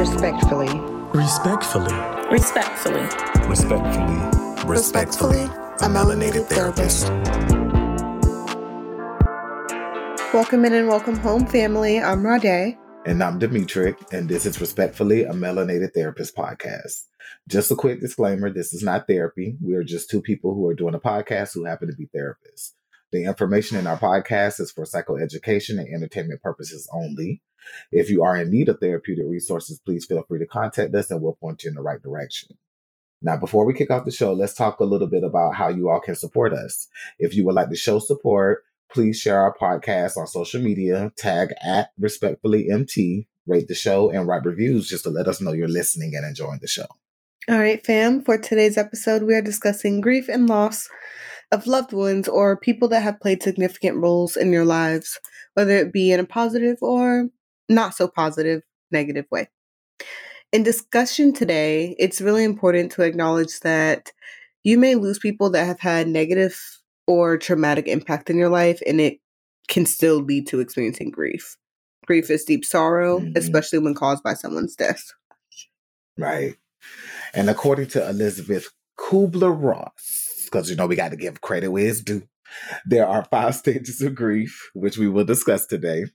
Respectfully. Respectfully. Respectfully. Respectfully. Respectfully, a melanated therapist. Welcome in and welcome home, family. I'm Rade. And I'm Dimitri, and this is Respectfully a Melanated Therapist podcast. Just a quick disclaimer this is not therapy. We are just two people who are doing a podcast who happen to be therapists. The information in our podcast is for psychoeducation and entertainment purposes only. If you are in need of therapeutic resources, please feel free to contact us and we'll point you in the right direction. Now, before we kick off the show, let's talk a little bit about how you all can support us. If you would like to show support, please share our podcast on social media, tag at respectfully MT, rate the show, and write reviews just to let us know you're listening and enjoying the show. All right, fam. For today's episode, we are discussing grief and loss of loved ones or people that have played significant roles in your lives, whether it be in a positive or not so positive, negative way. In discussion today, it's really important to acknowledge that you may lose people that have had negative or traumatic impact in your life, and it can still lead to experiencing grief. Grief is deep sorrow, Mhm. especially when caused by someone's death. Right. And according to Elizabeth Kubler Ross, because you know we got to give credit where it's due, there are five stages of grief, which we will discuss today.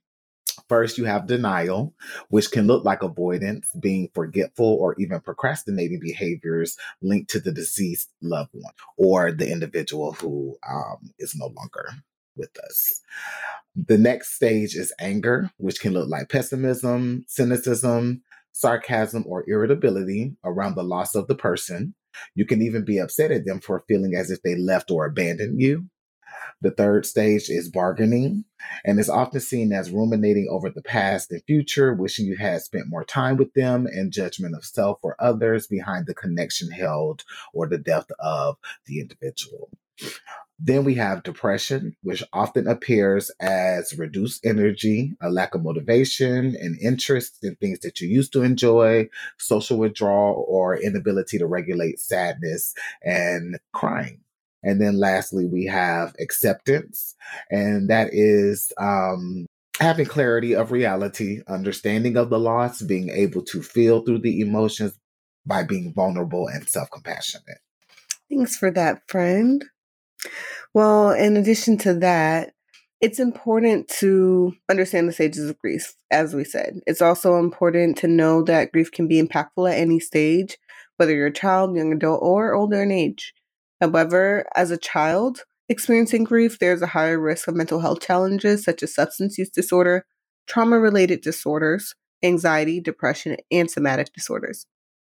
First, you have denial, which can look like avoidance, being forgetful, or even procrastinating behaviors linked to the deceased loved one or the individual who um, is no longer with us. The next stage is anger, which can look like pessimism, cynicism, sarcasm, or irritability around the loss of the person. You can even be upset at them for feeling as if they left or abandoned you. The third stage is bargaining, and is often seen as ruminating over the past and future, wishing you had spent more time with them, and judgment of self or others behind the connection held or the death of the individual. Then we have depression, which often appears as reduced energy, a lack of motivation and interest in things that you used to enjoy, social withdrawal, or inability to regulate sadness and crying. And then lastly, we have acceptance, and that is um, having clarity of reality, understanding of the loss, being able to feel through the emotions by being vulnerable and self compassionate. Thanks for that, friend. Well, in addition to that, it's important to understand the stages of grief, as we said. It's also important to know that grief can be impactful at any stage, whether you're a child, young adult, or older in age. However, as a child experiencing grief, there's a higher risk of mental health challenges such as substance use disorder, trauma related disorders, anxiety, depression, and somatic disorders.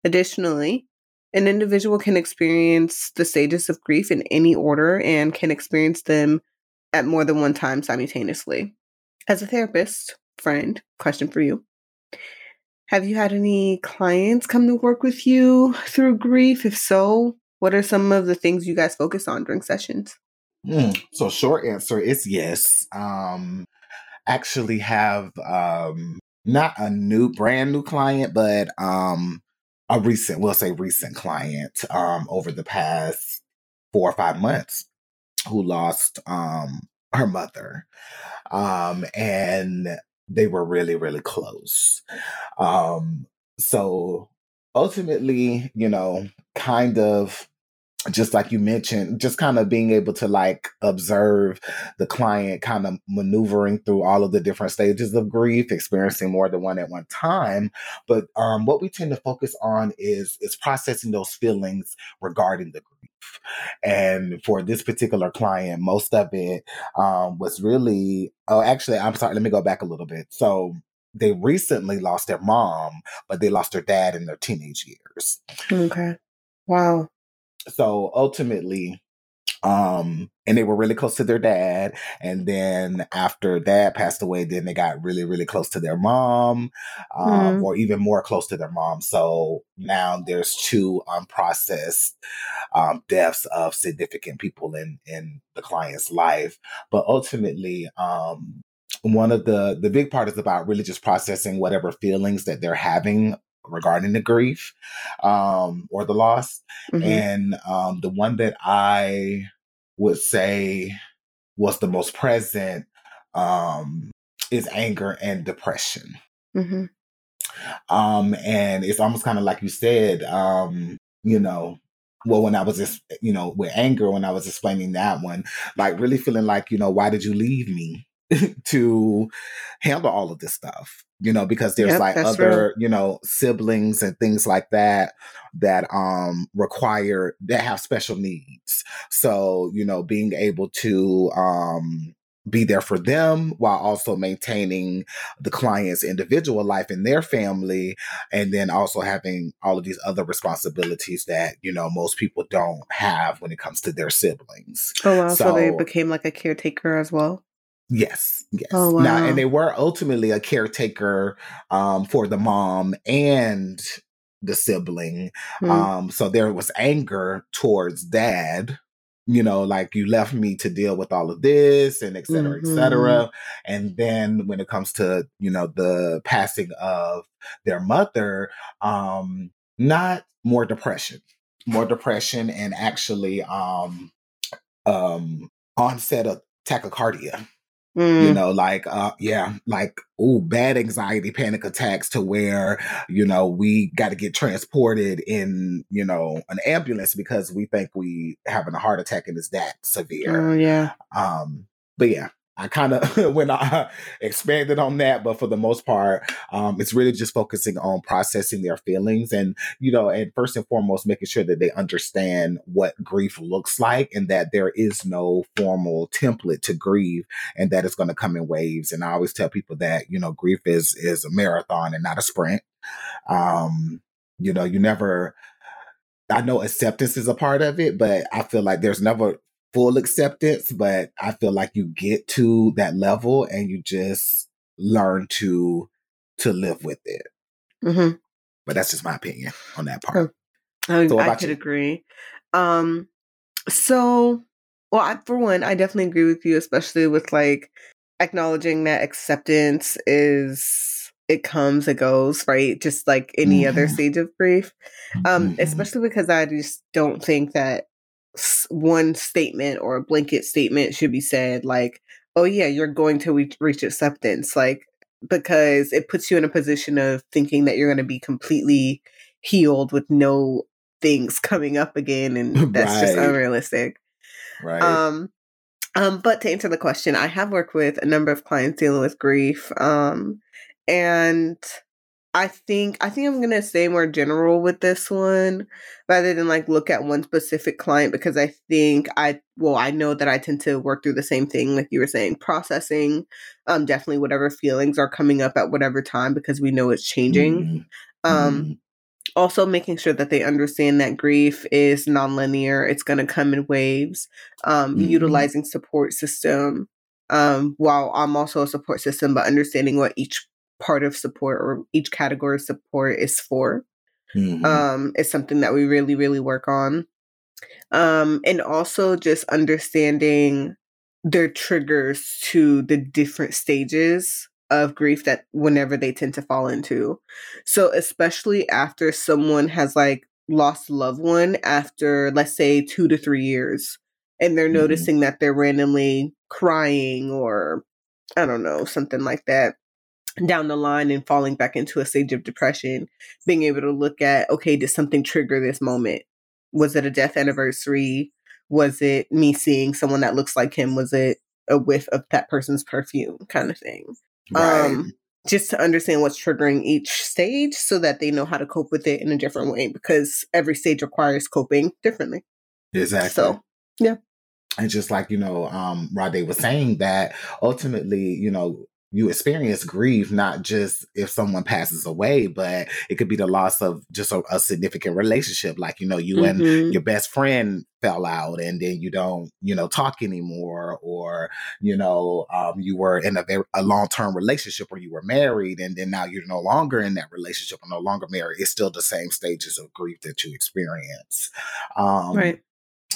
Additionally, an individual can experience the stages of grief in any order and can experience them at more than one time simultaneously. As a therapist, friend, question for you. Have you had any clients come to work with you through grief? If so, what are some of the things you guys focus on during sessions? Mm, so short answer is yes. Um actually have um not a new brand new client, but um a recent, we'll say recent client um over the past four or five months who lost um her mother. Um and they were really, really close. Um so ultimately, you know, kind of just like you mentioned, just kind of being able to like observe the client kind of maneuvering through all of the different stages of grief, experiencing more than one at one time. But um, what we tend to focus on is is processing those feelings regarding the grief. And for this particular client, most of it um, was really. Oh, actually, I'm sorry. Let me go back a little bit. So they recently lost their mom, but they lost their dad in their teenage years Okay. Wow. So ultimately um and they were really close to their dad and then after dad passed away then they got really really close to their mom um Mhm. or even more close to their mom so now there's two unprocessed um deaths of significant people in in the client's life but ultimately um one of the the big part is about really just processing whatever feelings that they're having regarding the grief um or the loss Mhm. and um, the one that I would say was the most present um, is anger and depression. Mhm. Um, and it's almost kind of like you said, um, you know, well, when I was just, you know, with anger, when I was explaining that one, like really feeling like, you know, why did you leave me to handle all of this stuff? You know, because there's Yep, like other, real. you know, siblings and things like that that um require that have special needs. So, you know, being able to um be there for them while also maintaining the client's individual life and their family and then also having all of these other responsibilities that you know most people don't have when it comes to their siblings Oh wow, so, they became like a caretaker as well. Yes yes Oh, now wow. and they were ultimately a caretaker um, for the mom and the sibling Mm. um, so there was anger towards dad you know like you left me to deal with all of this and et cetera et Mhm. cetera and then when it comes to you know the passing of their mother um not more depression more depression and actually um um onset of tachycardia you Mm. know like uh yeah like oh bad anxiety panic attacks to where you know we got to get transported in you know an ambulance because we think we having a heart attack and it's that severe Oh yeah. um but yeah i kind of when i expanded on that but for the most part um it's really just focusing on processing their feelings and you know and first and foremost making sure that they understand what grief looks like and that there is no formal template to grieve and that it's going to come in waves. And i always tell people that you know grief is is a marathon and not a sprint. Um you know you never I know acceptance is a part of it, but I feel like there's never full acceptance, but I feel like you get to that level and you just learn to to live with it. hmm But that's just my opinion on that part. I, So I could you? agree. Um, so, well, I, for one, I definitely agree with you, especially with like acknowledging that acceptance is it comes, it goes, right? Just like any other Mhm. stage of grief. Um, Mhm. especially because I just don't think that one statement or a blanket statement should be said like, "Oh yeah, you're going to reach, reach acceptance," like because it puts you in a position of thinking that you're going to be completely healed with no things coming up again, and that's just unrealistic. Right. Um, um, but to answer the question, I have worked with a number of clients dealing with grief. Um, and I think I think I'm gonna stay more general with this one rather than like look at one specific client because I think I well, I know that I tend to work through the same thing, like you were saying, processing um definitely whatever feelings are coming up at whatever time because we know it's changing. Mhm. Um Mhm. also making sure that they understand that grief is nonlinear it's going to come in waves um, Mhm. utilizing support system um, while i'm also a support system but understanding what each part of support or each category of support is for Mhm. um, is something that we really really work on um, and also just understanding their triggers to the different stages of grief that whenever they tend to fall into. So especially after someone has like lost a loved one after let's say 2 to 3 years and they're Mhm. noticing that they're randomly crying or I don't know, something like that down the line and falling back into a stage of depression, being able to look at, okay, did something trigger this moment? Was it a death anniversary? Was it me seeing someone that looks like him? Was it a whiff of that person's perfume kind of thing? right. Um, just to understand what's triggering each stage so that they know how to cope with it in a different way because every stage requires coping differently. exactly. So, yeah. and just like you know um Rade was saying that ultimately you know you experience grief not just if someone passes away but it could be the loss of just a, a significant relationship like you know you and mhm, your best friend fell out and then you don't you know talk anymore or you know um, you were in a very a long-term relationship or you were married and then now you're no longer in that relationship or no longer married it's still the same stages of grief that you experience um right.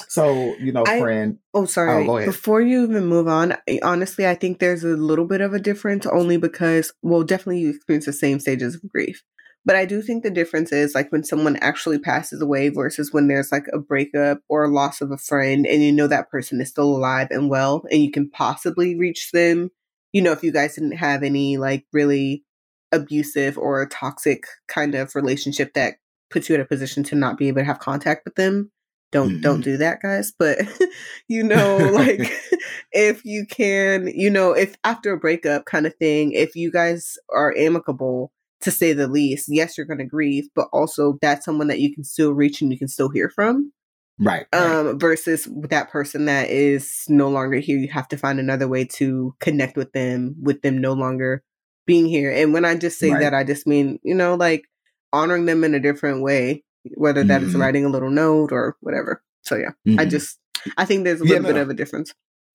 So you know I- friend oh, oh, sorry. go ahead. Before you even move on, honestly, I think there's a little bit of a difference only because, well, definitely you experience the same stages of grief. But I do think the difference is like when someone actually passes away versus when there's like a breakup or a loss of a friend and you know that person is still alive and well and you can possibly reach them. You know, if you guys didn't have any like really abusive or toxic kind of relationship that puts you in a position to not be able to have contact with them don't mm-hmm. don't do that guys but you know like if you can you know if after a breakup kind of thing if you guys are amicable to say the least yes you're going to grieve but also that's someone that you can still reach and you can still hear from right, right. um versus that person that is no longer here you have to find another way to connect with them with them no longer being here and when i just say right. that i just mean you know like honoring them in a different way whether that mm-hmm. is writing a little note or whatever. So yeah, mm-hmm. I just I think there's a little yeah, no. bit of a difference.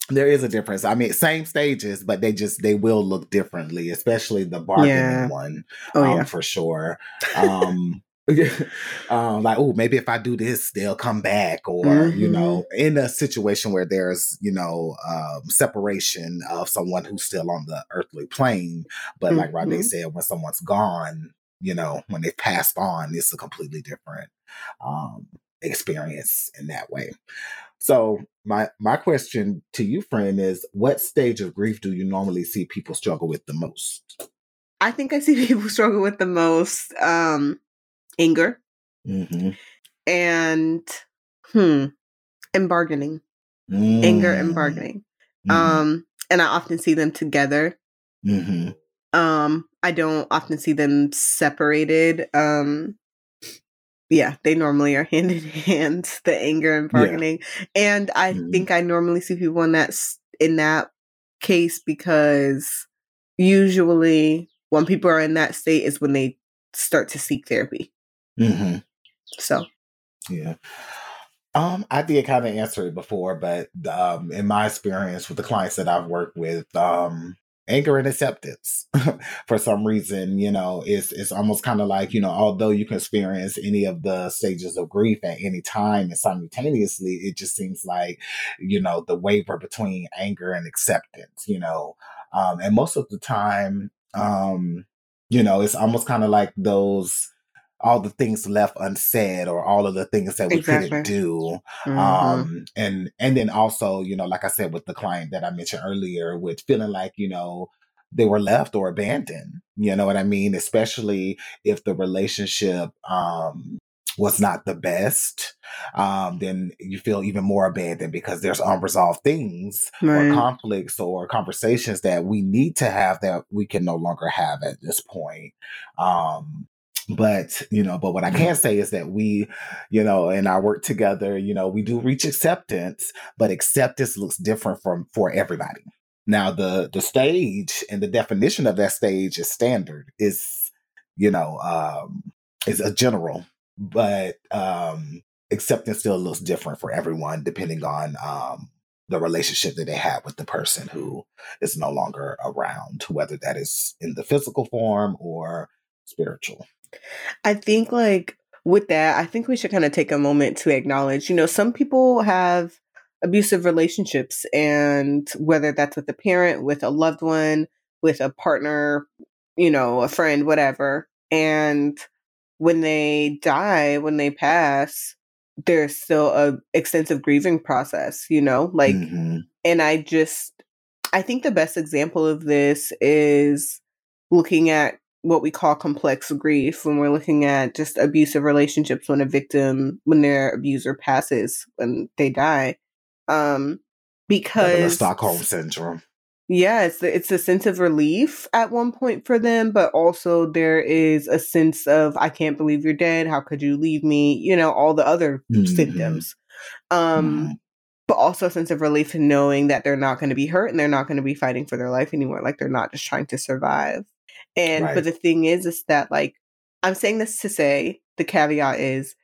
There is a difference. I mean, same stages, but they just they will look differently, especially the bargaining yeah. one. Oh um, yeah, for sure. Um, um, like, oh, maybe if I do this, they'll come back, or mm-hmm. you know, in a situation where there's you know um, separation of someone who's still on the earthly plane, but mm-hmm. like Rade said, when someone's gone, you know, when they've passed on, it's a completely different um, experience in that way. So my my question to you, friend, is what stage of grief do you normally see people struggle with the most? I think I see people struggle with the most um, anger mm-hmm. and hmm and bargaining, mm-hmm. anger and mm. bargaining. Mm-hmm. Um, and I often see them together. Um, I don't often see them separated. Um, yeah, they normally are hand in hand, the anger and bargaining. Yeah. And I mm-hmm. think I normally see people in that in that case because usually when people are in that state is when they start to seek therapy. Mm-hmm. So, yeah. Um, I did kind of answer it before, but um, in my experience with the clients that I've worked with, um, anger and acceptance for some reason you know it's it's almost kind of like you know although you can experience any of the stages of grief at any time and simultaneously it just seems like you know the waver between anger and acceptance you know um and most of the time um you know it's almost kind of like those all the things left unsaid or all of the things that we exactly. couldn't do mm-hmm. um and and then also you know like i said with the client that i mentioned earlier with feeling like you know they were left or abandoned you know what i mean especially if the relationship um was not the best, um, then you feel even more abandoned because there's unresolved things right. or conflicts or conversations that we need to have that we can no longer have at this point. Um, but you know but what i mm-hmm. can say is that we you know in our work together you know we do reach acceptance but acceptance looks different from for everybody now the the stage and the definition of that stage is standard is you know um is a general but um acceptance still looks different for everyone depending on um the relationship that they have with the person who is no longer around whether that is in the physical form or spiritual I think like with that, I think we should kind of take a moment to acknowledge, you know, some people have abusive relationships and whether that's with a parent, with a loved one, with a partner, you know, a friend, whatever. And when they die, when they pass, there's still a extensive grieving process, you know? Like mm-hmm. and I just I think the best example of this is looking at what we call complex grief when we're looking at just abusive relationships when a victim when their abuser passes when they die um because stockholm syndrome. Yeah it's the, it's a sense of relief at one point for them but also there is a sense of i can't believe you're dead. How could you leave me? you know all the other mm-hmm. symptoms. Um mm-hmm. but also a sense of relief in knowing that they're not going to be hurt and they're not going to be fighting for their life anymore like they're not just trying to survive and right. but the thing is, is that like I'm saying this to say the caveat is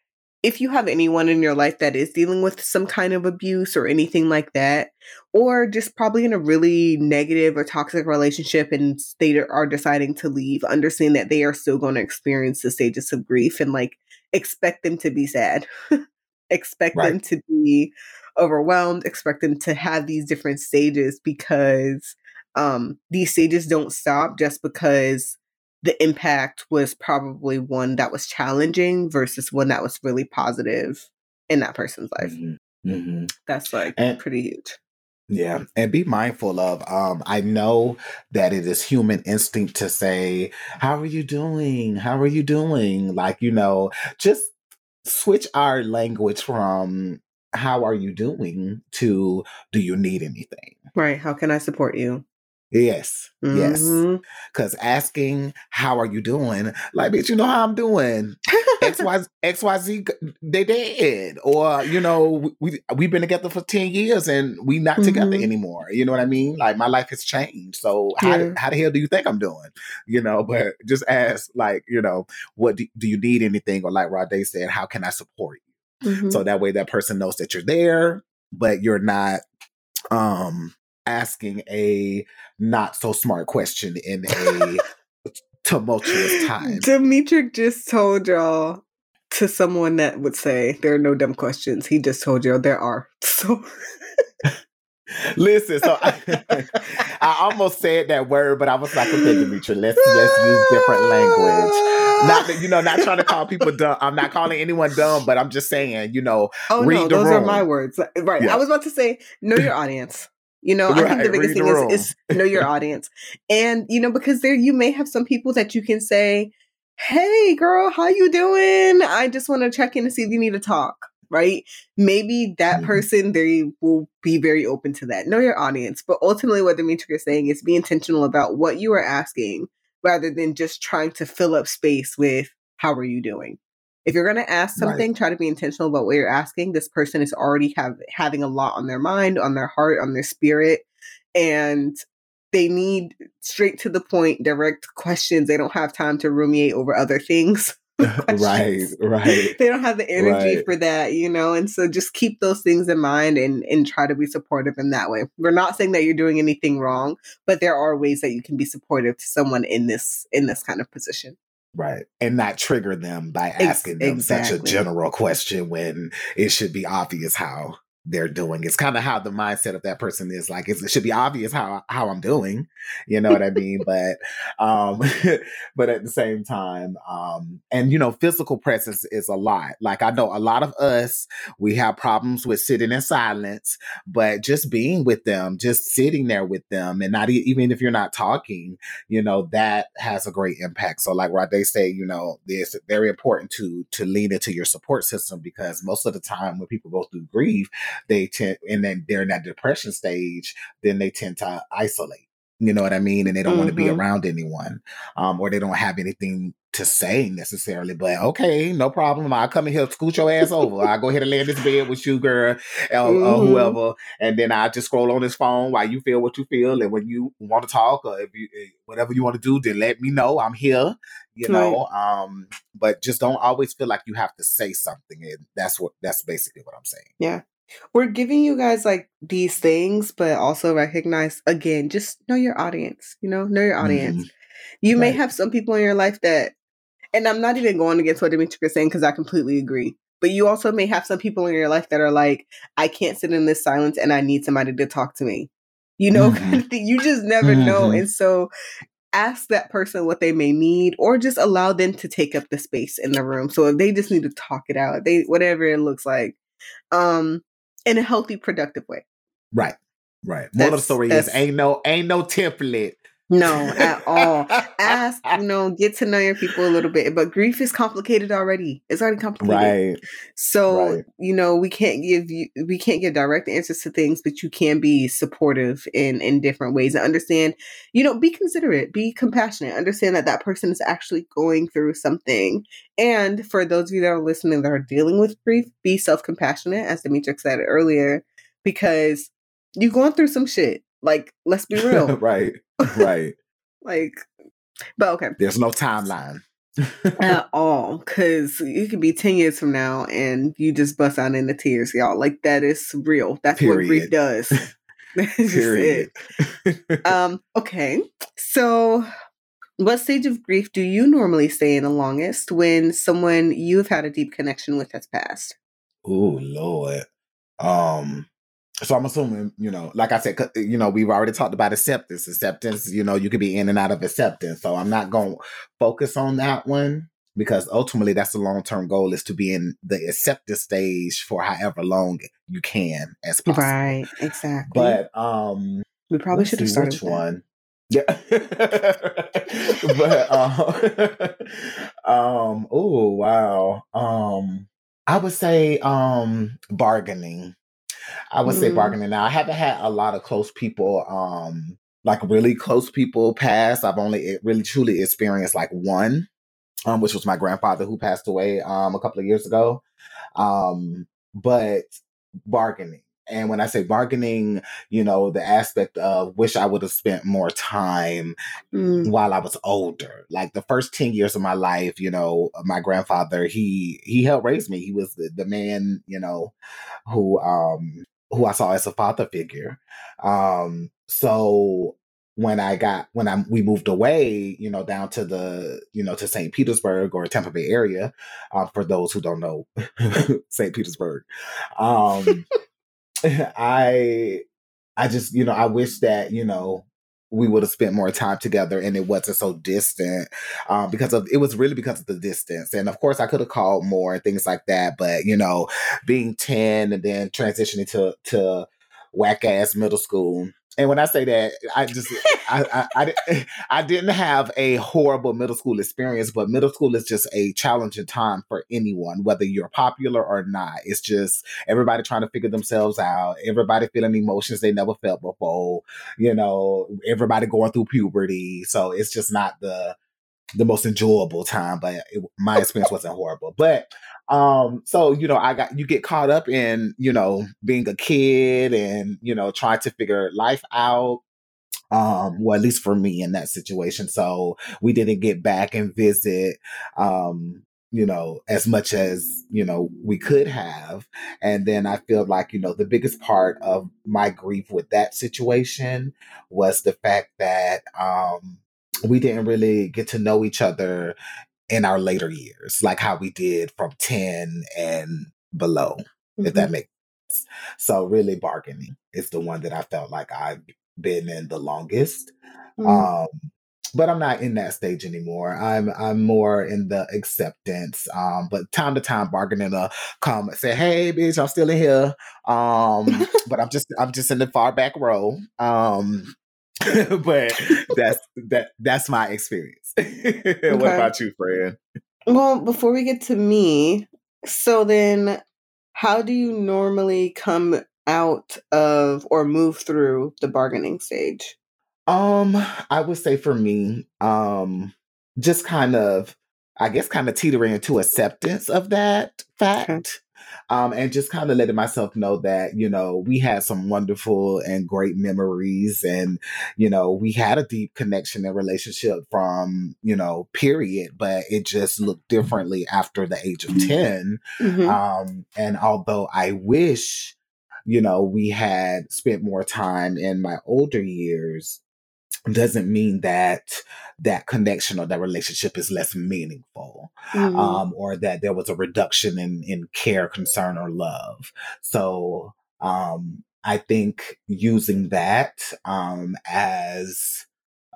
if you have anyone in your life that is dealing with some kind of abuse or anything like that, or just probably in a really negative or toxic relationship and they are deciding to leave, understand that they are still going to experience the stages of grief and like expect them to be sad, expect right. them to be overwhelmed, expect them to have these different stages because um, these stages don't stop just because the impact was probably one that was challenging versus one that was really positive in that person's life. Mm-hmm. Mm-hmm. That's like and, pretty huge. Yeah, and be mindful of. Um, I know that it is human instinct to say, "How are you doing? How are you doing?" Like you know, just switch our language from "How are you doing?" to "Do you need anything?" Right. How can I support you? Yes, yes. Mhm. Because asking "How are you doing?" Like, bitch, you know how I'm doing. X Y X Y Z, they dead, or you know, we we've been together for ten years and we not together Mhm. anymore. You know what I mean? Like my life has changed. So how Yeah. the- how the hell do you think I'm doing? You know, but just ask like, you know, what do, do you need anything? Or like Rod Day said, how can I support you? Mhm. So that way that person knows that you're there, but you're not um asking a not so smart question in a tumultuous time. Demetric just told y'all to someone that would say there are no dumb questions. He just told y'all there are. So Listen, so I, I almost said that word, but I was like, okay, Dimitri, let's let's use different language. Not that you know, not trying to call people dumb. I'm not calling anyone dumb, but I'm just saying, you know, Oh Read no, those are my words. Right. Yeah. I was about to say, know your audience. You know, I think the biggest the thing is, is know your audience. And, you know, because there you may have some people that you can say, Hey girl, how you doing? I just want to check in to see if you need to talk. Right. Maybe that Mhm. person they will be very open to that. Know your audience. But ultimately what Dimitri is saying is be intentional about what you are asking rather than just trying to fill up space with how are you doing? If you're going to ask Right. something, try to be intentional about what you're asking. This person is already have having a lot on their mind, on their heart, on their spirit, and they need straight to the point, direct questions. They don't have time to ruminate over other things. right, right. They don't have the energy Right. for that, you know. And so just keep those things in mind and and try to be supportive in that way. We're not saying that you're doing anything wrong, but there are ways that you can be supportive to someone in this in this kind of position. Right. And not trigger them by Ex- asking them such a general question when it should be obvious how they're doing. It's kind of how the mindset of that person is like it's, it should be obvious how how I'm doing. You know what I mean? but um but at the same time um and you know physical presence is a lot. Like I know a lot of us we have problems with sitting in silence, but just being with them, just sitting there with them and not e- even if you're not talking, you know that has a great impact so like what they say you know it's very important to to lean into your support system because most of the time when people go through grief they tend and then they're in that depression stage then they tend to isolate you know what i mean and they don't want to be around anyone um or they don't have anything to say necessarily but okay no problem i'll come in here scoot your ass over i'll go ahead and lay in this bed with you girl or, or Mhm. whoever and then I just scroll on this phone while you feel what you feel, and when you want to talk or if you eh, whatever you want to do, then let me know. I'm here, you know. Um, but just don't always feel like you have to say something, and that's what that's basically what I'm saying. Yeah. We're giving you guys like these things, but also recognize again, just know your audience, you know, know your audience. Mhm. You may have some people in your life that, and I'm not even going against what Dimitri is saying because I completely agree. But you also may have some people in your life that are like, I can't sit in this silence and I need somebody to talk to me. You know, Mhm. You just never know. Mhm. And so ask that person what they may need or just allow them to take up the space in the room. So if they just need to talk it out, they whatever it looks like, um, in a healthy, productive way. Right, right. Moral of the That's- story is ain't no ain't no template. No, at all. Ask, you know, get to know your people a little bit. But grief is complicated already. It's already complicated. Right, So, Right. you know, we can't give you we can't give direct answers to things, but you can be supportive in in different ways and understand, you know, be considerate, be compassionate, understand that that person is actually going through something. And for those of you that are listening that are dealing with grief, be self-compassionate as Dimitri said earlier because you're going through some shit. Like, let's be real. right, right. like but okay There's no timeline. at all because it could be 10 years from now and you just bust out into tears y'all like that is real that's what grief does That's just Period. it. um okay so what stage of grief do you normally stay in the longest when someone you've had a deep connection with has passed Oh Lord. Um. So I'm assuming, you know, like I said, you know, we've already talked about acceptance. Acceptance, you know, you could be in and out of acceptance. So I'm not going to focus on that one because ultimately that's the long term goal is to be in the acceptance stage for however long you can as possible. Right, exactly. But um we probably should have started which one. Yeah. but um um oh wow. Um I would say um bargaining. I would say Mm. bargaining. Now I haven't had a lot of close people, um, like really close people pass. I've only really truly experienced like one, um, which was my grandfather who passed away um a couple of years ago. Um, but bargaining. And when I say bargaining, you know, the aspect of wish I would have spent more time Mm. while I was older. Like the first 10 years of my life, you know, my grandfather, he he helped raise me. He was the, the man, you know, who um who I saw as a father figure. Um so when I got when I we moved away, you know, down to the, you know, to St. Petersburg or Tampa Bay area, uh, for those who don't know St. Petersburg. Um I I just, you know, I wish that, you know, we would have spent more time together and it wasn't so distant um, because of it was really because of the distance. And of course i could have called more and things like that but you know being 10 and then transitioning to to whack ass middle school and when i say that i just I, I, I, I didn't have a horrible middle school experience but middle school is just a challenging time for anyone whether you're popular or not. It's just everybody trying to figure themselves out everybody feeling emotions they never felt before you know everybody going through puberty. So it's just not the the most enjoyable time but it, my experience wasn't horrible. But um so you know i got you get caught up in you know being a kid and you know trying to figure life out um well at least for me in that situation. So we didn't get back and visit um you know as much as you know we could have. And then i feel like you know the biggest part of my grief with that situation was the fact that um we didn't really get to know each other in our later years like how we did from 10 and below if Mhm. that makes sense. So really bargaining is the one that I felt like I've been in the longest. Mm. Um but I'm not in that stage anymore. I'm I'm more in the acceptance. Um, but time to time bargaining to come and say, hey bitch, I'm still in here. Um, but I'm just I'm just in the far back row. Um but that's that that's my experience. what about you, Fran? Well, before we get to me, so then how do you normally come out of or move through the bargaining stage? Um, I would say for me, um, just kind of, I guess, kind of teetering into acceptance of that fact. Um, and just kind of letting myself know that, you know, we had some wonderful and great memories and, you know, we had a deep connection and relationship from, you know, period, but it just looked differently after the age of 10. Mhm. Um, and although I wish, you know, we had spent more time in my older years, doesn't mean that that connection or that relationship is less meaningful Mhm. um, or that there was a reduction in, in care, concern, or love. So um, I think using that um, as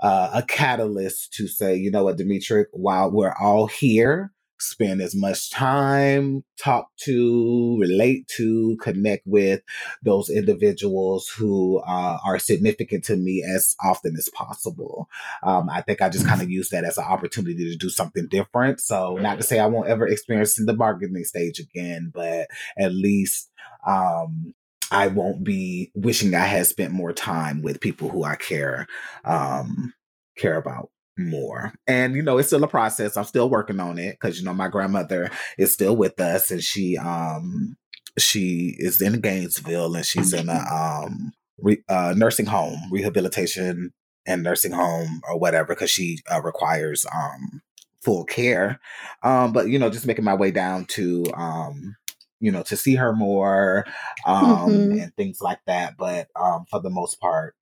uh, a catalyst to say, you know what, Dimitri, while we're all here, spend as much time, talk to, relate to, connect with those individuals who uh, are significant to me as often as possible. Um, I think I just kind of use that as an opportunity to do something different. So, not to say I won't ever experience the bargaining stage again, but at least um, I won't be wishing I had spent more time with people who I care um, care about more. And you know, it's still a process. I'm still working on it because you know my grandmother is still with us, and she um she is in Gainesville, and she's in a um re- uh, nursing home, rehabilitation and nursing home or whatever, because she uh, requires um full care. Um, but you know, just making my way down to um you know to see her more um Mhm. and things like that. But um for the most part,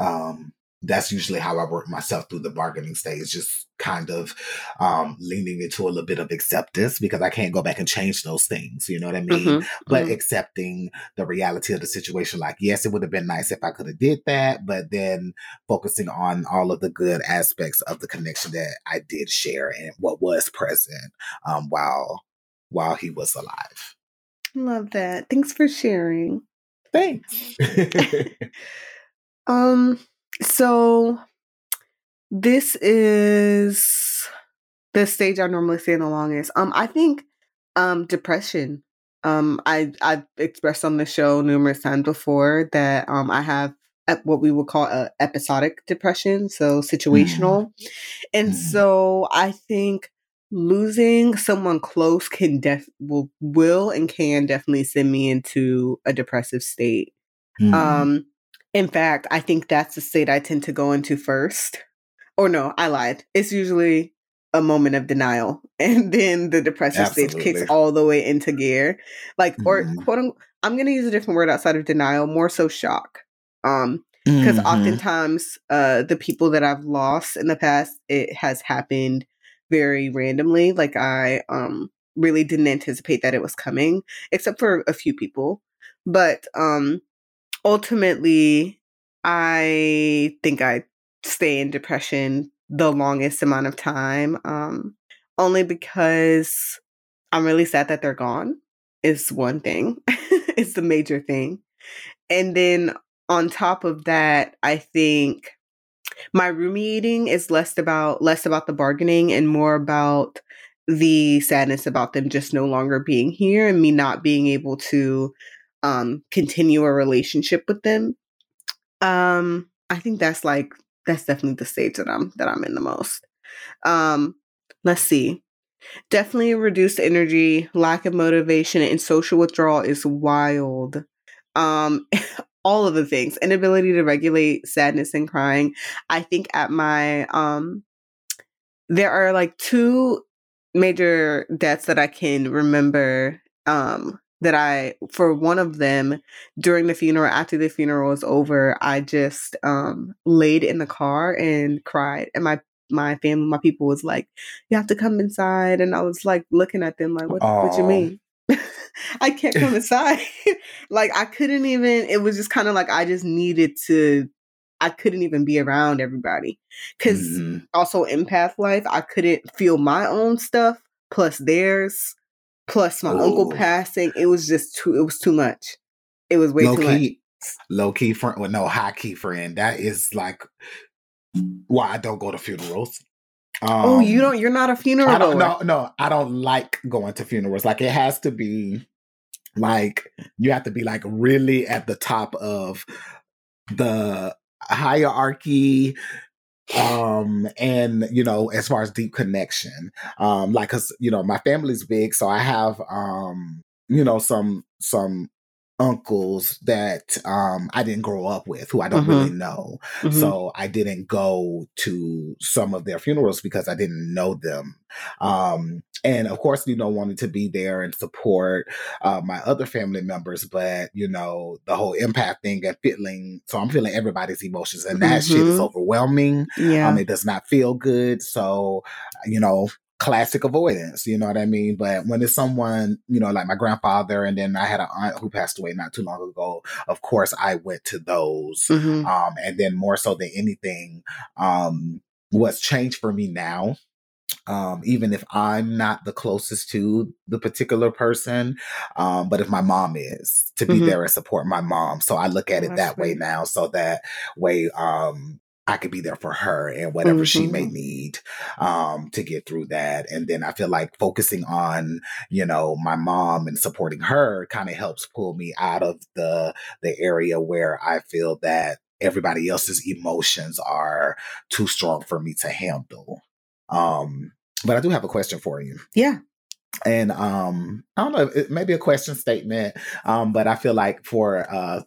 um that's usually how I work myself through the bargaining stage, just kind of um, leaning into a little bit of acceptance because I can't go back and change those things. You know what I mean? Mhm, But mhm. accepting the reality of the situation, like, yes, it would have been nice if I could have did that, but then focusing on all of the good aspects of the connection that I did share and what was present um, while while he was alive. Love that. Thanks for sharing. Thanks. Um, so this is the stage I normally stay in the longest. Um, I think um depression. Um, I I've expressed on the show numerous times before that um I have what we would call a episodic depression, so situational, and Mhm. so I think losing someone close can def will will and can definitely send me into a depressive state. Mhm. Um, in fact, I think that's the state I tend to go into first. Or no, I lied. It's usually a moment of denial, and then the depressive stage kicks all the way into gear. Like, or Mhm. quote, unquote, I'm gonna use a different word outside of denial, more so shock. Um, because Mhm. oftentimes, uh, the people that I've lost in the past, it has happened very randomly. Like I um really didn't anticipate that it was coming, except for a few people. But um ultimately, I think I stay in depression the longest amount of time. Um, only because I'm really sad that they're gone is one thing. it's the major thing. And then on top of that, I think my ruminating is less about less about the bargaining and more about the sadness about them just no longer being here and me not being able to um continue a relationship with them. Um i think that's like that's definitely the stage that i'm that i'm in the most. Um let's see. Definitely reduced energy lack of motivation and social withdrawal is wild. Um all of the things. Inability to regulate sadness and crying. I think at my um there are like two major deaths that i can remember um that i for one of them during the funeral after the funeral was over i just um laid in the car and cried and my my family my people was like you have to come inside and i was like looking at them like what, what you mean? I can't come inside. Like i couldn't even it was just kind of like i just needed to i couldn't even be around everybody because Mhm. also empath life i couldn't feel my own stuff plus theirs plus my uncle passing it was just too it was too much it was way low too much key, low key friend, well, no high key friend. That is like why I don't go to funerals. Um, oh you don't you're not a funeral I don't. No, no, I don't like going to funerals. Like it has to be, like you have to be like really at the top of the hierarchy um and you know as far as deep connection um like cuz you know my family's big so i have um you know some some uncles that um I didn't grow up with who I don't really know. Mhm. So I didn't go to some of their funerals because I didn't know them. Um and of course, you know, wanted to be there and support uh, my other family members, but you know, the whole empath thing and feeling so I'm feeling everybody's emotions and that shit is Mhm. overwhelming. yeah Um, it does not feel good. So, you know, classic avoidance, you know what I mean? But when it's someone, you know, like my grandfather, and then I had an aunt who passed away not too long ago, of course, I went to those. Mhm. Um, and then more so than anything, um, what's changed for me now um, even if I'm not the closest to the particular person, um, but if my mom is, to be Mhm. there and support my mom. So I look at it That's that way now, so that way um, I could be there for her and whatever she may Mhm. need um, to get through that. And then I feel like focusing on, you know, my mom and supporting her kind of helps pull me out of the the area where I feel that everybody else's emotions are too strong for me to handle. Um, but I do have a question for you. yeah And um, I don't know, it may be a question statement, um, but I feel like for uh,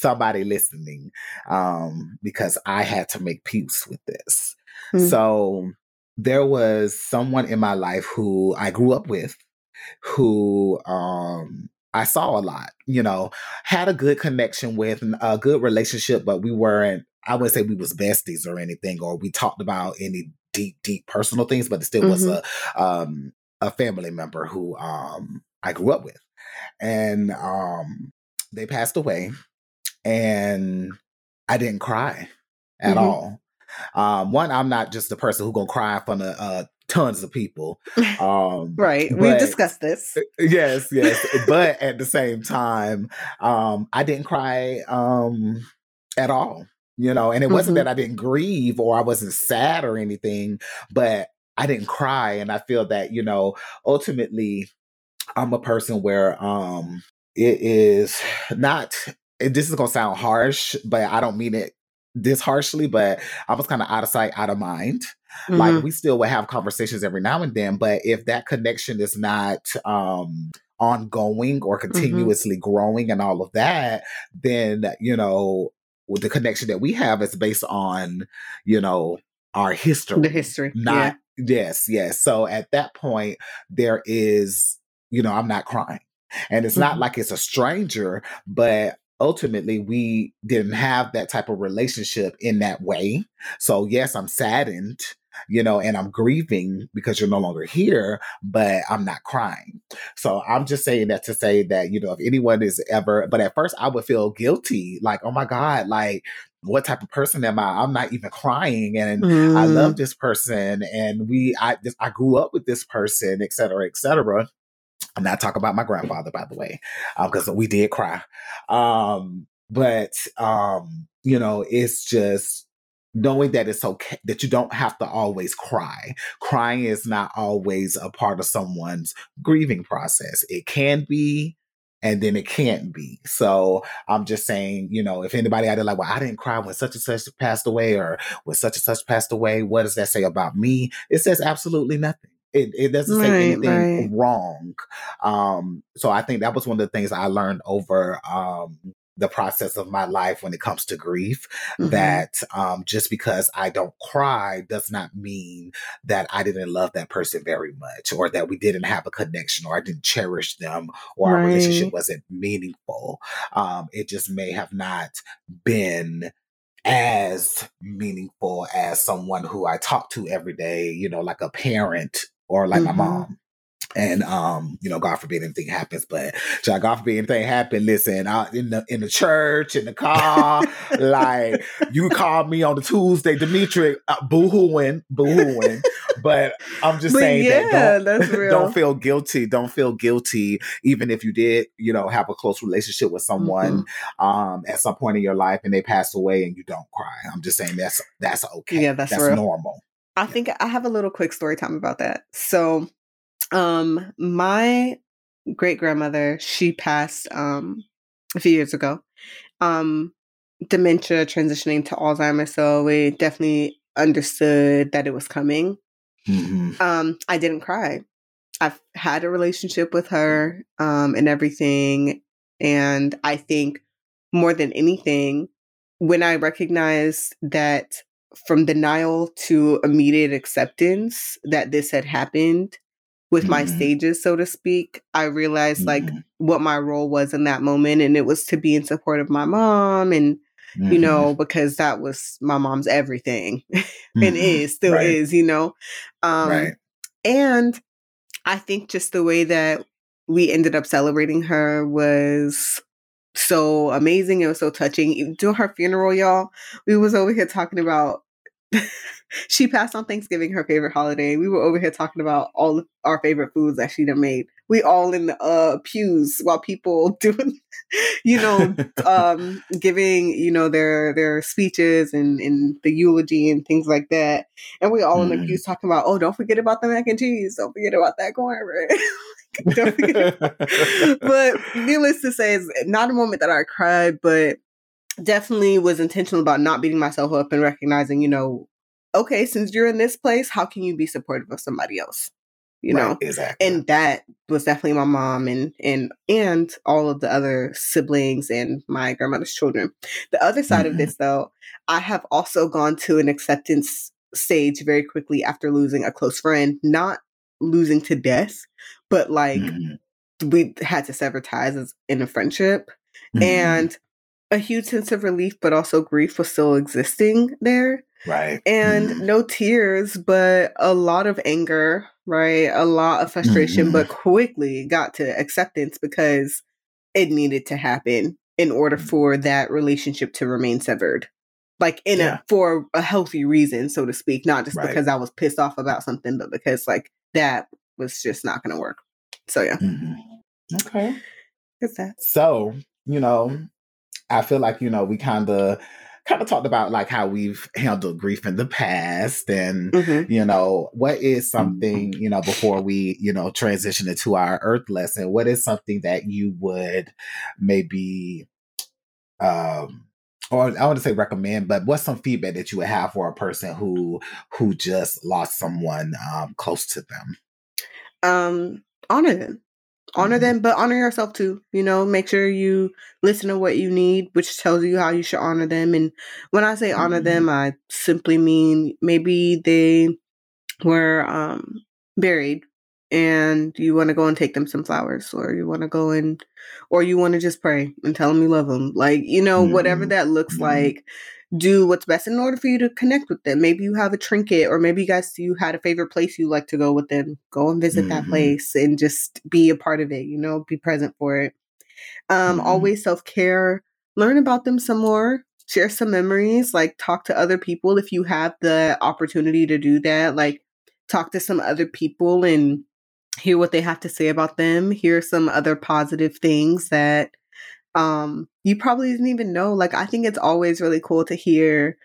somebody listening, um, because I had to make peace with this. Hmm. So there was someone in my life who I grew up with who um, I saw a lot, you know, had a good connection with, and a good relationship, but we weren't I wouldn't say we was besties or anything, or we talked about any deep, deep personal things, but it still was Mm-hmm. a um a family member who um I grew up with. And um they passed away and I didn't cry at Mhm. all. Um one, I'm not just a person who gonna cry in front of uh tons of people. Um right. We've discussed this. yes yes but at the same time um i didn't cry um at all you know and it wasn't Mhm. that i didn't grieve or i wasn't sad or anything but i didn't cry and i feel that you know ultimately i'm a person where um it is not this is gonna sound harsh but i don't mean it this harshly but i was kind of out of sight out of mind Mhm. like we still would have conversations every now and then but if that connection is not um ongoing or continuously growing and all of that then you know the connection that we have is based on you know our history the history. not yes yes so at that point there is you know i'm not crying and it's not Mhm. like it's a stranger but ultimately we didn't have that type of relationship in that way so yes i'm saddened you know and i'm grieving because you're no longer here but i'm not crying so i'm just saying that to say that you know if anyone is ever but at first i would feel guilty like oh my god like what type of person am i i'm not even crying and yeah. I Mm. love this person, and we I this, I grew up with this person, et cetera, et cetera. I'm not talking about my grandfather, by the way, because we did cry. Um, but um, you know, it's just knowing that it's okay that you don't have to always cry. Crying is not always a part of someone's grieving process. It can be. And then it can't be. So I'm just saying, you know, if anybody out there like, well, I didn't cry when such and such passed away, or when such and such passed away, what does that say about me? It says absolutely nothing. It, it doesn't say Right, anything right. wrong. Um, so I think that was one of the things I learned over um, the process of my life when it comes to grief. Mhm. That um, just because I don't cry does not mean that I didn't love that person very much, or that we didn't have a connection, or I didn't cherish them, or our relationship wasn't meaningful. Um, it just may have not been as meaningful as someone who I talk to every day, you know, like a parent or like my Mhm. mom. And um, you know, God forbid anything happens, but child, God forbid anything happen. Listen, out in the in the church, in the car, like you call me on the Tuesday, Dimitri, uh, boo-hooing, boo-hooing. But I'm just But saying yeah, that don't, that's real. don't feel guilty. Don't feel guilty, even if you did, you know, have a close relationship with someone Mm-hmm. um at some point in your life and they pass away and you don't cry. I'm just saying that's that's okay. Yeah, that's that's normal. I think I have a little quick story time about that. So, um, my great grandmother, she passed um a few years ago. Um, dementia transitioning to Alzheimer's, so we definitely understood that it was coming. Mhm. Um, I didn't cry. I've had a relationship with her, um, and everything, and I think more than anything, when I recognized that from denial to immediate acceptance that this had happened with my Mhm. stages, so to speak, I realized like Mhm. what my role was in that moment, and it was to be in support of my mom and you Mhm. know, because that was my mom's everything and Mhm. is still Right. is, you know. Um right. and I think just the way that we ended up celebrating her was so amazing. It was so touching. Even During her funeral, y'all, we was over here talking about she passed on Thanksgiving, her favorite holiday. We were over here talking about all our favorite foods that she done made. We all in the uh, pews while people doing, you know, um, giving you know their their speeches and and the eulogy and things like that. And we all in the Mhm. pews talking about, oh, don't forget about the mac and cheese. Don't forget about that cornbread. but needless to say, it's not a moment that I cried, but definitely was intentional about not beating myself up and recognizing, you know, okay, since you're in this place, how can you be supportive of somebody else? You Right, know, exactly. and that was definitely my mom and and and all of the other siblings and my grandmother's children. The other side of Mhm. this, though, I have also gone to an acceptance stage very quickly after losing a close friend, not losing to death, but like Mhm. we had to sever ties as in a friendship. Mhm. And a huge sense of relief, but also grief was still existing there. Right. And Mhm. no tears, but a lot of anger, right? A lot of frustration, but quickly got to acceptance because it needed to happen in order Mm. for that relationship to remain severed. Like in Yeah. a for a healthy reason, so to speak, not just Right. because I was pissed off about something, but because like that was just not gonna work. So yeah. Mhm. Okay. It's that. So, you know, I feel like, you know, we kind of kind of talked about like how we've handled grief in the past and Mhm. you know what is something you know before we you know transition into our earth lesson what is something that you would maybe um or I want to say recommend, but what's some feedback that you would have for a person who who just lost someone um close to them? um honor them honor Mhm. them but honor yourself too you know make sure you listen to what you need which tells you how you should honor them and when i say honor Mhm. them i simply mean maybe they were um buried and you want to go and take them some flowers or you want to go and or you want to just pray and tell them you love them like you know whatever Mhm. that looks Mhm. like do what's best in order for you to connect with them maybe you have a trinket or maybe you guys you had a favorite place you like to go with them go and visit that Mhm. place and just be a part of it you know be present for it um Mhm. always self-care learn about them some more share some memories like talk to other people if you have the opportunity to do that like talk to some other people and hear what they have to say about them hear some other positive things that um you probably didn't even know like i think it's always really cool to hear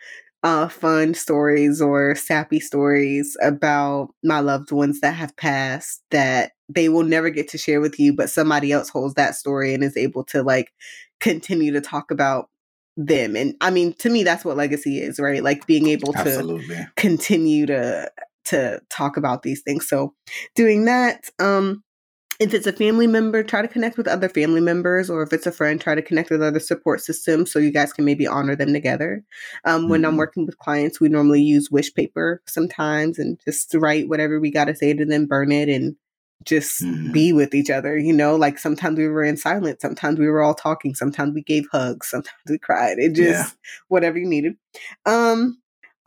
uh fun stories or sappy stories about my loved ones that have passed that they will never get to share with you but somebody else holds that story and is able to like continue to talk about them. And i mean to me that's what legacy is right? Like being able to continue to to talk about these things so doing that um if it's a family member try to connect with other family members or if it's a friend try to connect with other support systems so you guys can maybe honor them together um, when i'm Mhm. working with clients we normally use wish paper sometimes and just write whatever we got to say to them burn it and just Mhm. be with each other you know like sometimes we were in silence sometimes we were all talking sometimes we gave hugs sometimes we cried it just Yeah. whatever you needed um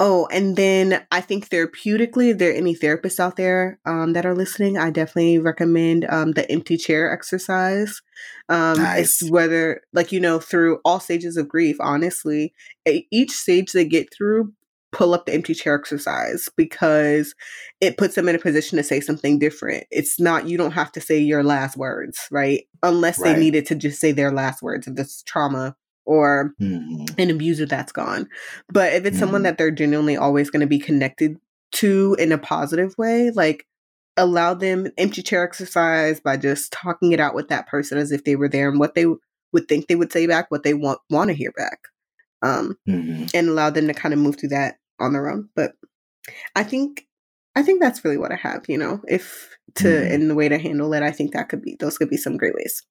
Oh, and then I think therapeutically, if there are any therapists out there um, that are listening, I definitely recommend um, the empty chair exercise. Um, Nice. It's whether, like, you know, through all stages of grief, honestly, each stage they get through, pull up the empty chair exercise because it puts them in a position to say something different. It's not, you don't have to say your last words, right? Unless they needed to just say their last words if this trauma or Mhm. an abuser that's gone. But if it's someone Mhm. that they're genuinely always going to be connected to in a positive way, like allow them empty chair exercise by just talking it out with that person as if they were there and what they would think they would say back, what they want want to hear back. Um, Mhm. and allow them to kind of move through that on their own. But I think I think that's really what I have, you know. If to in the way to handle it, I think that could be those could be some great ways.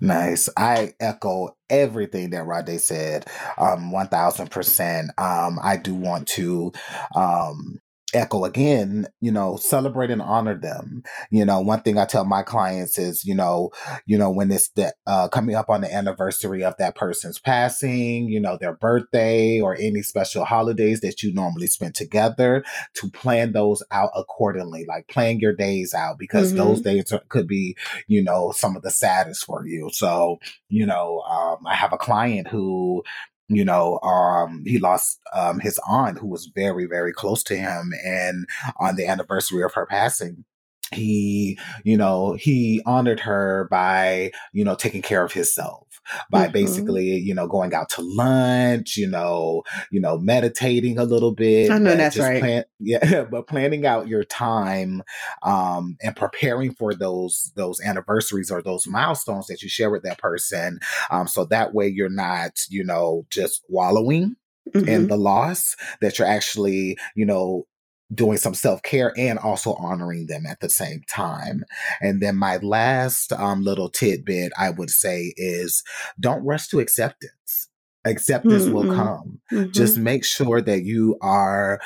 Nice. I echo everything that Rade said. Um, one thousand percent. Um, I do want to um echo again, you know, celebrate and honor them. You know, one thing I tell my clients is, you know, you know, when it's the uh coming up on the anniversary of that person's passing, you know, their birthday or any special holidays that you normally spend together, to plan those out accordingly, like plan your days out because Mhm. those days are, could be you know, some of the saddest for you. So, you know, um, I have a client who, you know, um, he lost um, his aunt who was very, very close to him. And on the anniversary of her passing, he, you know, he honored her by, you know, taking care of himself by Mhm. basically, you know, going out to lunch, you know, you know, meditating a little bit. I know that's right. Plan, yeah, but planning out your time um, and preparing for those those anniversaries or those milestones that you share with that person, um, so that way you're not, you know, just wallowing in Mhm. the loss. That you're actually, you know, doing some self care and also honoring them at the same time. And then my last um, little tidbit I would say is don't rush to acceptance. Acceptance will Mm-mm. come. Mhm. Just make sure that you are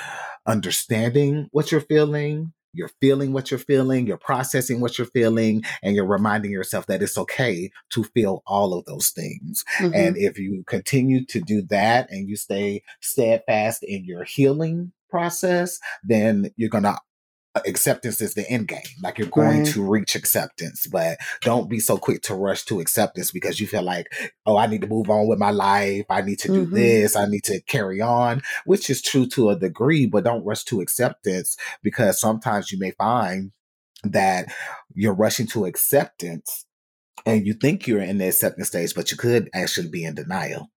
understanding what you're feeling, you're feeling what you're feeling, you're processing what you're feeling, and you're reminding yourself that it's okay to feel all of those things. Mhm. And if you continue to do that and you stay steadfast in your healing process, then you're going to acceptance is the end game. Like you're going Right. to reach acceptance, but don't be so quick to rush to acceptance because you feel like, oh, I need to move on with my life. I need to do Mhm. this. I need to carry on, which is true to a degree, but don't rush to acceptance because sometimes you may find that you're rushing to acceptance and you think you're in the acceptance stage, but you could actually be in denial.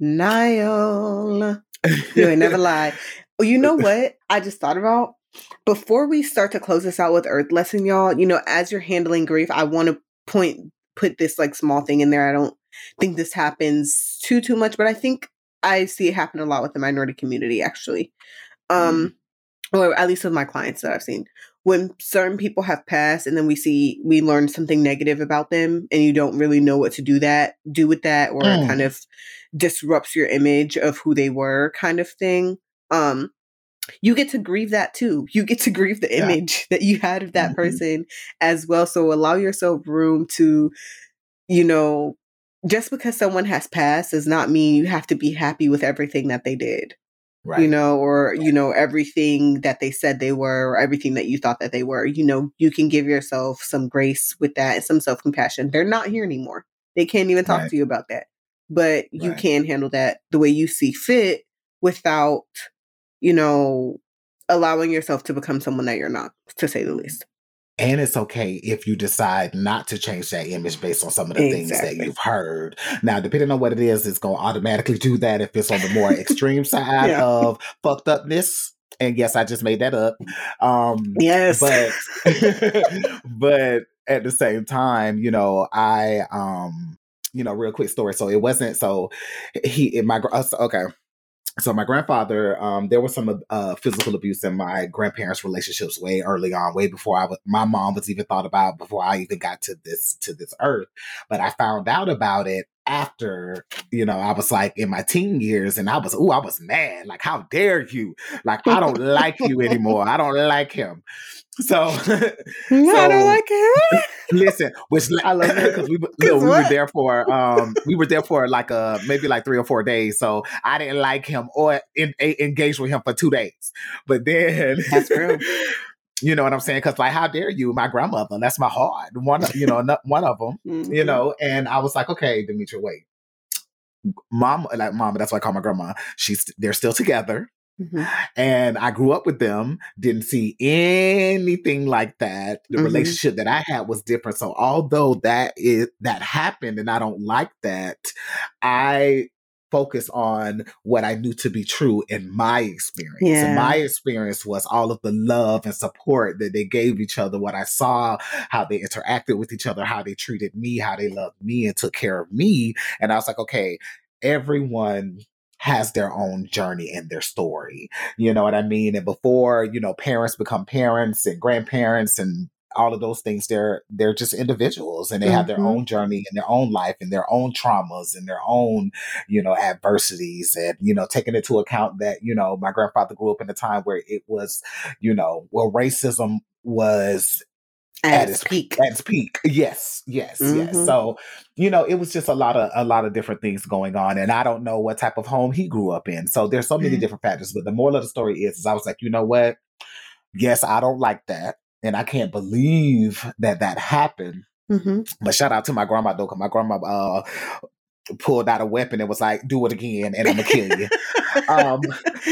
Denial. You ain't never lied. You know what? I just thought about before we start to close this out with Earth Lesson, y'all. You know, as you're handling grief, I want to point put this like small thing in there. I don't think this happens too too much, but I think I see it happen a lot with the minority community actually. Um, or at least with my clients that I've seen. When certain people have passed and then we see we learn something negative about them and you don't really know what to do that do with that or Mm. kind of disrupts your image of who they were kind of thing. Um you get to grieve that too. You get to grieve the Yeah. image that you had of that Mhm. person as well. So allow yourself room to, you know, just because someone has passed does not mean you have to be happy with everything that they did Right. you know, or you know everything that they said they were, or everything that you thought that they were. You know, you can give yourself some grace with that and some self compassion. They're not here anymore. They can't even talk Right. to you about that. But you Right. can handle that the way you see fit without, you know, allowing yourself to become someone that you're not, to say the mm. least. And it's okay if you decide not to change that image based on some of the things that you've heard. Now, depending on what it is, it's going to automatically do that if it's on the more extreme side Yeah. of fucked upness. And yes, I just made that up. Um, Yes. but but at the same time, you know, I um, you know, real quick story. So it wasn't so he in my uh, okay. So my grandfather, um, there was some uh, physical abuse in my grandparents' relationships way early on, way before I was my mom was even thought about before I even got to this to this earth. But I found out about it after, you know, I was like in my teen years and I was, oh, I was mad. Like, how dare you? Like, I don't like you anymore. I don't like him. So I so- don't like it. listen, which I love because we, were- you know, we were there for um we were there for like uh maybe like three or four days. So I didn't like him or in, a, engage with him for two days. But then That's real. You know what I'm saying? Because like, how dare you, my grandmother? That's my heart. One, of- you know, one of them. You Mhm. know, and I was like, okay, Demetria, wait, mom, like mama. That's why I call my grandma. She's they're still together Mhm. and I grew up with them, didn't see anything like that. The Mhm. relationship that I had was different. So although that is that happened and I don't like that, I focus on what I knew to be true in my experience. Yeah. And my experience was all of the love and support that they gave each other, what I saw, how they interacted with each other, how they treated me, how they loved me and took care of me. And I was like, okay, everyone has their own journey and their story. You know what I mean? And before, you know, parents become parents and grandparents and all of those things, they're they're just individuals and they have their Mhm. own journey and their own life and their own traumas and their own, you know, adversities and, you know, taking into account that, you know, my grandfather grew up in a time where it was, you know, well, racism was At its peak. at its peak. Yes, yes, yes. Mhm. So, you know, it was just a lot of a lot of different things going on, and I don't know what type of home he grew up in. So there's so many Mhm. different factors. But the moral of the story is, is I was like, you know what? Yes, I don't like that, and I can't believe that that happened. hmm But shout out to my grandma though, 'cause my grandma uh pulled out a weapon and was like, "Do it again, and I'm gonna kill you." um,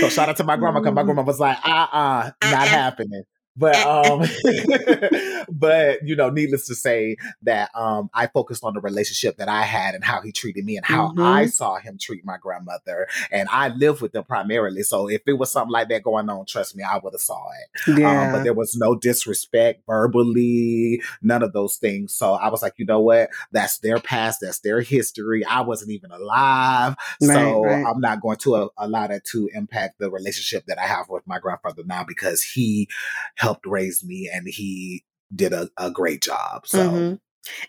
so shout out to my grandma, because my grandma was like, "Uh, uh not Uh-uh. happening." But um, but you know, needless to say that um, I focused on the relationship that I had and how he treated me and how Mhm. I saw him treat my grandmother, and I lived with them primarily. So if it was something like that going on, trust me, I would have saw it. Yeah. Um, but there was no disrespect verbally, none of those things. So I was like, you know what? That's their past, that's their history. I wasn't even alive. Right, so right. I'm not going to uh, allow that to impact the relationship that I have with my grandfather now because he helped raise me and he did a, a great job. So, Mhm.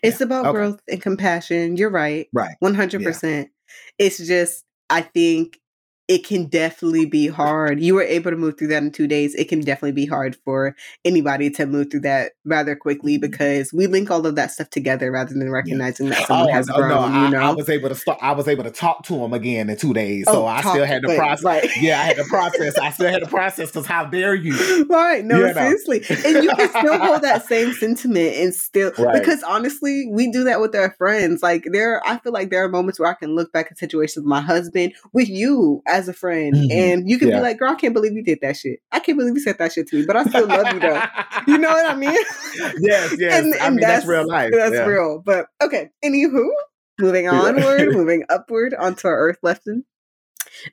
It's about Okay. growth and compassion. You're right. right. 100%. It's just, I think it can definitely be hard. You were able to move through that in two days. It can definitely be hard for anybody to move through that rather quickly Mm-hmm. because we link all of that stuff together rather than recognizing that someone Oh, has grown. no, I, you know, I was able to start. I was able to talk to him again in two days, Oh, so I talk- still had to process. right. Yeah, I had to process. I still had to process. Because how dare you? right no You know. seriously and you can still hold that same sentiment and still Right. because honestly we do that with our friends like there i feel like there are moments where i can look back at situations with my husband with you as a friend Mhm. and you can Yeah. be like girl i can't believe you did that shit i can't believe you said that shit to me but i still love you though you know what i mean yes, yes. And- I and mean, that's, real life. that's yeah. real but okay anywho moving onward moving upward onto our earth lesson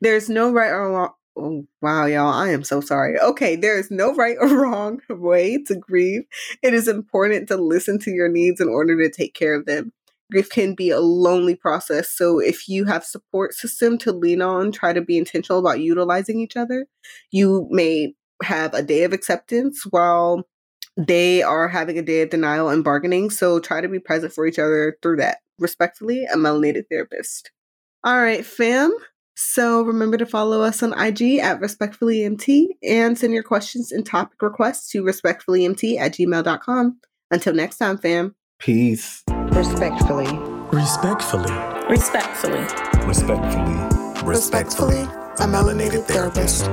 there's no right or wrong Oh, wow, y'all. I am so sorry. Okay, there is no right or wrong way to grieve. It is important to listen to your needs in order to take care of them. Grief can be a lonely process, so if you have support system to lean on, try to be intentional about utilizing each other. You may have a day of acceptance while they are having a day of denial and bargaining, so try to be present for each other through that. Respectfully, a melanated therapist. All right, fam. So remember to follow us on IG at respectfullymt and send your questions and topic requests to respectfullymt at gmail.com. Until next time, fam. Peace. Respectfully. Respectfully. Respectfully. Respectfully. Respectfully, a melanated therapist.